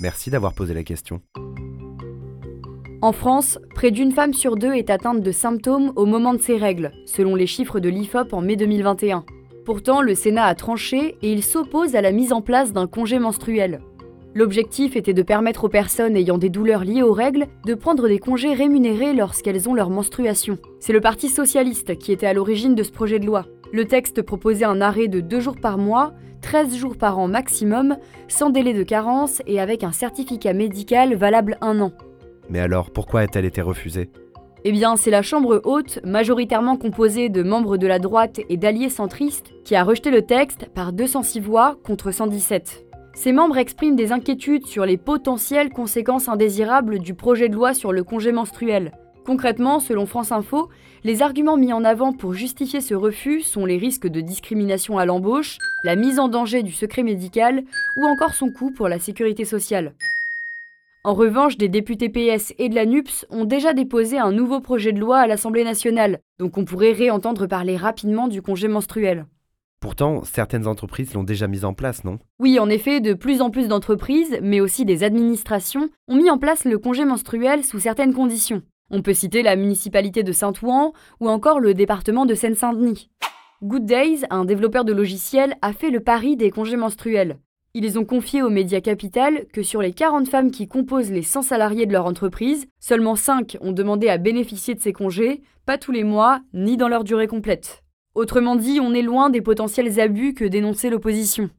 Merci d'avoir posé la question. En France, près d'une femme sur deux est atteinte de symptômes au moment de ses règles, selon les chiffres de l'IFOP en mai 2021. Pourtant, le Sénat a tranché et il s'oppose à la mise en place d'un congé menstruel. L'objectif était de permettre aux personnes ayant des douleurs liées aux règles de prendre des congés rémunérés lorsqu'elles ont leur menstruation. C'est le Parti socialiste qui était à l'origine de ce projet de loi. Le texte proposait un arrêt de deux jours par mois, 13 jours par an maximum, sans délai de carence et avec un certificat médical valable un an. Mais alors, pourquoi a-t-elle été refusée? Eh bien, c'est la Chambre haute, majoritairement composée de membres de la droite et d'alliés centristes, qui a rejeté le texte par 206 voix contre 117. Ces membres expriment des inquiétudes sur les potentielles conséquences indésirables du projet de loi sur le congé menstruel. Concrètement, selon France Info, les arguments mis en avant pour justifier ce refus sont les risques de discrimination à l'embauche, la mise en danger du secret médical ou encore son coût pour la sécurité sociale. En revanche, des députés PS et de la NUPS ont déjà déposé un nouveau projet de loi à l'Assemblée nationale, donc on pourrait réentendre parler rapidement du congé menstruel. Pourtant, certaines entreprises l'ont déjà mise en place, non? Oui, en effet, de plus en plus d'entreprises, mais aussi des administrations, ont mis en place le congé menstruel sous certaines conditions. On peut citer la municipalité de Saint-Ouen ou encore le département de Seine-Saint-Denis. Good Days, un développeur de logiciels, a fait le pari des congés menstruels. Ils ont confié aux médias Capital que sur les 40 femmes qui composent les 100 salariés de leur entreprise, seulement 5 ont demandé à bénéficier de ces congés, pas tous les mois, ni dans leur durée complète. Autrement dit, on est loin des potentiels abus que dénonçait l'opposition.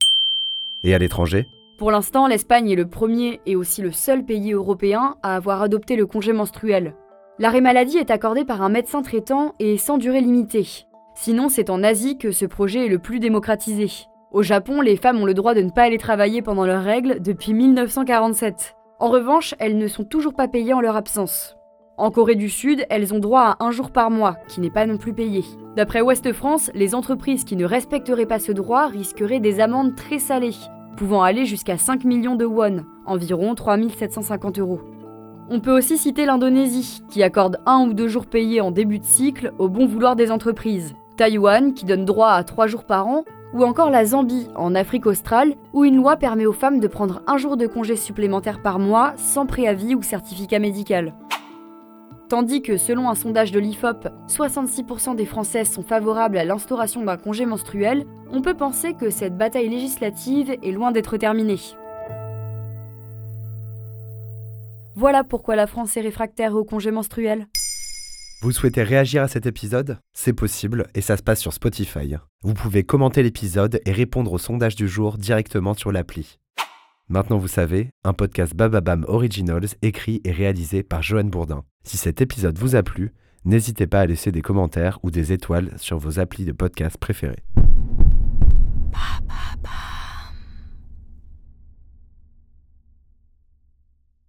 Et à l'étranger? Pour l'instant, l'Espagne est le premier et aussi le seul pays européen à avoir adopté le congé menstruel. L'arrêt maladie est accordé par un médecin traitant et sans durée limitée. Sinon, c'est en Asie que ce projet est le plus démocratisé. Au Japon, les femmes ont le droit de ne pas aller travailler pendant leurs règles depuis 1947. En revanche, elles ne sont toujours pas payées en leur absence. En Corée du Sud, elles ont droit à un jour par mois, qui n'est pas non plus payé. D'après Ouest France, les entreprises qui ne respecteraient pas ce droit risqueraient des amendes très salées, pouvant aller jusqu'à 5 millions de won, environ 3750 euros. On peut aussi citer l'Indonésie, qui accorde un ou deux jours payés en début de cycle au bon vouloir des entreprises. Taïwan, qui donne droit à trois jours par an, ou encore la Zambie, en Afrique australe, où une loi permet aux femmes de prendre un jour de congé supplémentaire par mois sans préavis ou certificat médical. Tandis que selon un sondage de l'IFOP, 66% des Françaises sont favorables à l'instauration d'un congé menstruel, on peut penser que cette bataille législative est loin d'être terminée. Voilà pourquoi la France est réfractaire au congé menstruel. Vous souhaitez réagir à cet épisode? C'est possible et ça se passe sur Spotify. Vous pouvez commenter l'épisode et répondre au sondage du jour directement sur l'appli. Maintenant vous savez, un podcast Bababam Originals écrit et réalisé par Johan Bourdin. Si cet épisode vous a plu, n'hésitez pas à laisser des commentaires ou des étoiles sur vos applis de podcast préférés.